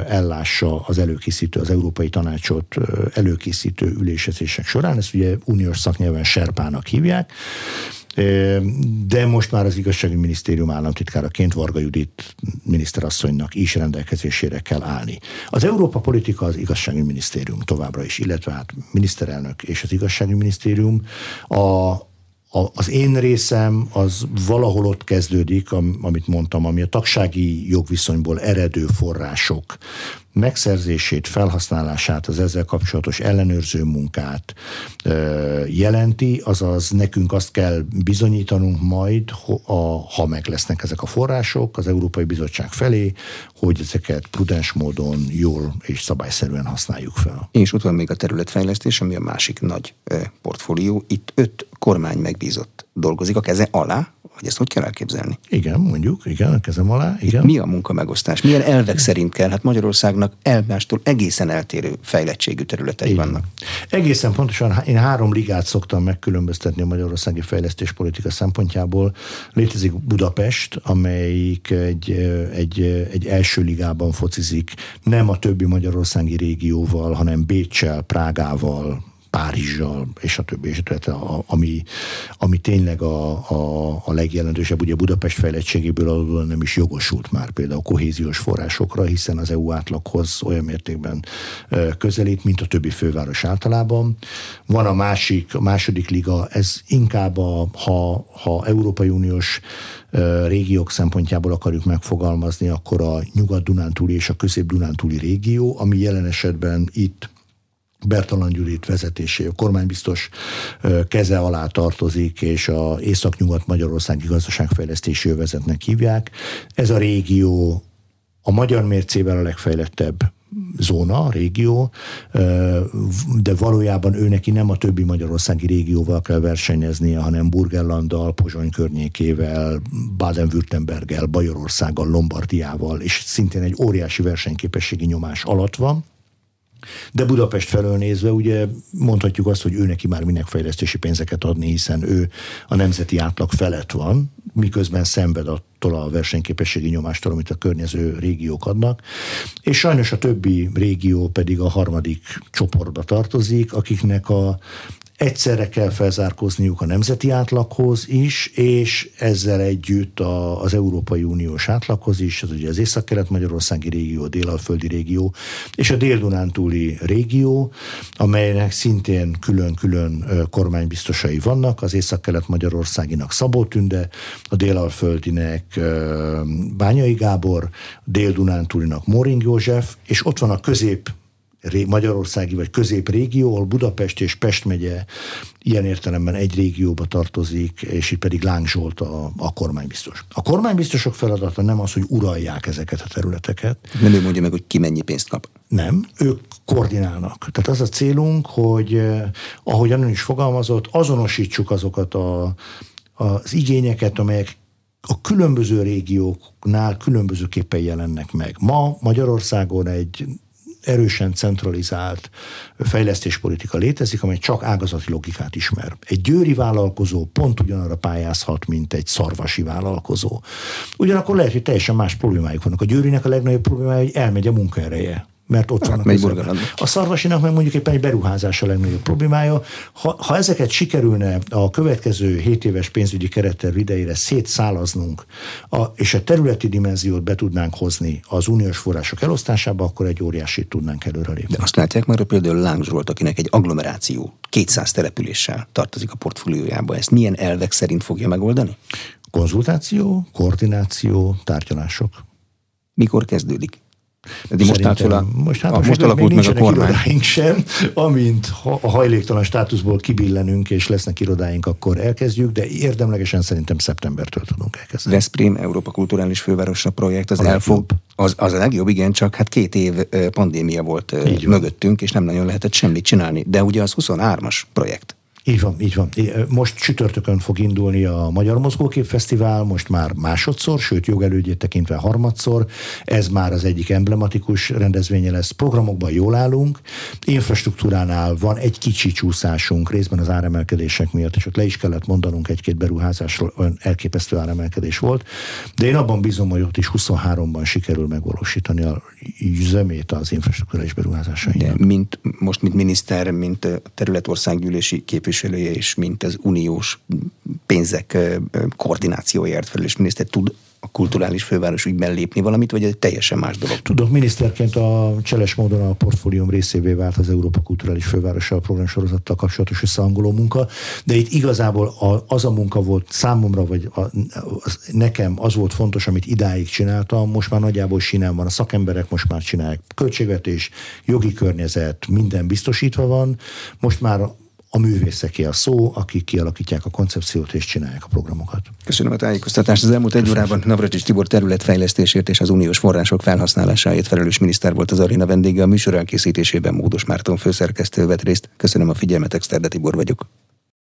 B: ellássa az előkészítő, az Európai Tanácsot előkészítő ülésezések során. Ezt ugye uniós szaknyelven serpának hívják de most már az igazságügyi minisztérium államtitkáraként Varga Judit miniszterasszonynak is rendelkezésére kell állni. Az Európa politika az igazságügyi minisztérium továbbra is, illetve hát miniszterelnök és az igazságügyi minisztérium a a, az én részem az valahol ott kezdődik, amit mondtam, ami a tagsági jogviszonyból eredő források megszerzését, felhasználását, az ezzel kapcsolatos ellenőrző munkát jelenti, azaz nekünk azt kell bizonyítanunk majd, ha meg lesznek ezek a források az Európai Bizottság felé, hogy ezeket prudens módon jól és szabályszerűen használjuk fel.
A: És ott van még a területfejlesztés, ami a másik nagy portfólió. Itt öt kormány megbízott dolgozik a keze alá, hogy ezt hogy kell elképzelni?
B: Igen, mondjuk, igen, a kezem alá. Igen.
A: Mi a munkamegosztás? Milyen elvek szerint kell? Hát Magyarországnak elmástól egészen eltérő fejlettségű területei igen. vannak.
B: Egészen pontosan, én három ligát szoktam megkülönböztetni a magyarországi fejlesztéspolitika szempontjából. Létezik Budapest, amelyik egy, egy, egy első ligában focizik, nem a többi magyarországi régióval, hanem Bécsel, Prágával, Párizsal, és a többi, és a többi, ami, ami tényleg a, a, a legjelentősebb, ugye Budapest fejlettségéből alul nem is jogosult már például kohéziós forrásokra, hiszen az EU átlaghoz olyan mértékben közelít, mint a többi főváros általában. Van a másik, a második liga, ez inkább a, ha, ha Európai Uniós régiók szempontjából akarjuk megfogalmazni, akkor a Nyugat-Dunántúli és a Közép-Dunántúli régió, ami jelen esetben itt Bertalan Gyurit vezetésé, a kormánybiztos keze alá tartozik, és a Észak-Nyugat Magyarországi Gazdaságfejlesztési Övezetnek hívják. Ez a régió a magyar mércével a legfejlettebb zóna, régió, de valójában ő neki nem a többi magyarországi régióval kell versenyeznie, hanem Burgenlanddal, Pozsony környékével, Baden-Württemberggel, Bajorországgal, Lombardiával, és szintén egy óriási versenyképességi nyomás alatt van. De Budapest felől nézve ugye mondhatjuk azt, hogy ő neki már minek fejlesztési pénzeket adni, hiszen ő a nemzeti átlag felett van, miközben szenved attól a versenyképességi nyomástól, amit a környező régiók adnak. És sajnos a többi régió pedig a harmadik csoportba tartozik, akiknek a egyszerre kell felzárkózniuk a nemzeti átlaghoz is, és ezzel együtt a, az Európai Uniós átlaghoz is, az ugye az Észak-Kelet-Magyarországi régió, a Délalföldi régió, és a Dél-Dunántúli régió, amelynek szintén külön-külön kormánybiztosai vannak, az Észak-Kelet-Magyarországinak Szabó Tünde, a Délalföldinek Bányai Gábor, Dél-Dunántúlinak Moring József, és ott van a közép magyarországi vagy középrégió, ahol Budapest és Pest megye ilyen értelemben egy régióba tartozik, és itt pedig Láng Zsolt a, a kormánybiztos. A kormánybiztosok feladata nem az, hogy uralják ezeket a területeket.
A: Nem ő mondja meg, hogy ki mennyi pénzt kap.
B: Nem, ők koordinálnak. Tehát az a célunk, hogy eh, ahogy Annan is fogalmazott, azonosítsuk azokat a, az igényeket, amelyek a különböző régióknál különbözőképpen jelennek meg. Ma Magyarországon egy erősen centralizált fejlesztéspolitika létezik, amely csak ágazati logikát ismer. Egy győri vállalkozó pont ugyanarra pályázhat, mint egy szarvasi vállalkozó. Ugyanakkor lehet, hogy teljesen más problémájuk vannak. A győrinek a legnagyobb problémája, hogy elmegy a munkaereje mert ott hát, vannak A szarvasinak meg mondjuk éppen egy beruházás a legnagyobb problémája. Ha, ha ezeket sikerülne a következő 7 éves pénzügyi keretterv idejére szétszálaznunk, a, és a területi dimenziót be tudnánk hozni az uniós források elosztásába, akkor egy óriásit tudnánk előrelépni.
A: De azt látják már, hogy például Láng Zsolt, akinek egy agglomeráció 200 településsel tartozik a portfóliójába, ezt milyen elvek szerint fogja megoldani?
B: Konzultáció, koordináció, tárgyalások.
A: Mikor kezdődik? De most, átfel a, most, hát most, most alakult meg a kormány.
B: irodáink sem, amint a hajléktalan státuszból kibillenünk, és lesznek irodáink, akkor elkezdjük, de érdemlegesen szerintem szeptembertől tudunk elkezdeni.
A: Veszprém, Európa Kulturális Fővárosa projekt, az a elfog, az, az a legjobb, igen, csak hát két év pandémia volt Így mögöttünk, és nem nagyon lehetett semmit csinálni. De ugye az 23-as projekt.
B: Így van, így van. Most csütörtökön fog indulni a Magyar Mozgókép Fesztivál, most már másodszor, sőt jogelődjét tekintve harmadszor. Ez már az egyik emblematikus rendezvénye lesz. Programokban jól állunk, infrastruktúránál van egy kicsi csúszásunk, részben az áremelkedések miatt, és ott le is kellett mondanunk egy-két beruházásról, olyan elképesztő áremelkedés volt. De én abban bízom, hogy ott is 23-ban sikerül megvalósítani a üzemét az infrastruktúrális beruházásainak.
A: De mint, most, mint miniszter, mint területországgyűlési képviselő, képviselője és mint az uniós pénzek koordinációért felelős miniszter tud a kulturális főváros ügyben lépni valamit, vagy egy teljesen más dolog?
B: Tudok, miniszterként a cseles módon a portfólium részévé vált az Európa Kulturális Fővárosa a programsorozattal kapcsolatos összehangoló munka, de itt igazából az a munka volt számomra, vagy a, az, nekem az volt fontos, amit idáig csináltam, most már nagyjából sinem van, a szakemberek most már csinálják költségvetés, jogi környezet, minden biztosítva van, most már a művészeké a szó, akik kialakítják a koncepciót és csinálják a programokat.
A: Köszönöm a tájékoztatást. Az elmúlt egy órában Navracsics Tibor területfejlesztésért és az uniós források felhasználásáért felelős miniszter volt az aréna vendége. A műsor elkészítésében Módos Márton főszerkesztő vett részt. Köszönöm a figyelmet, Exterde Tibor vagyok.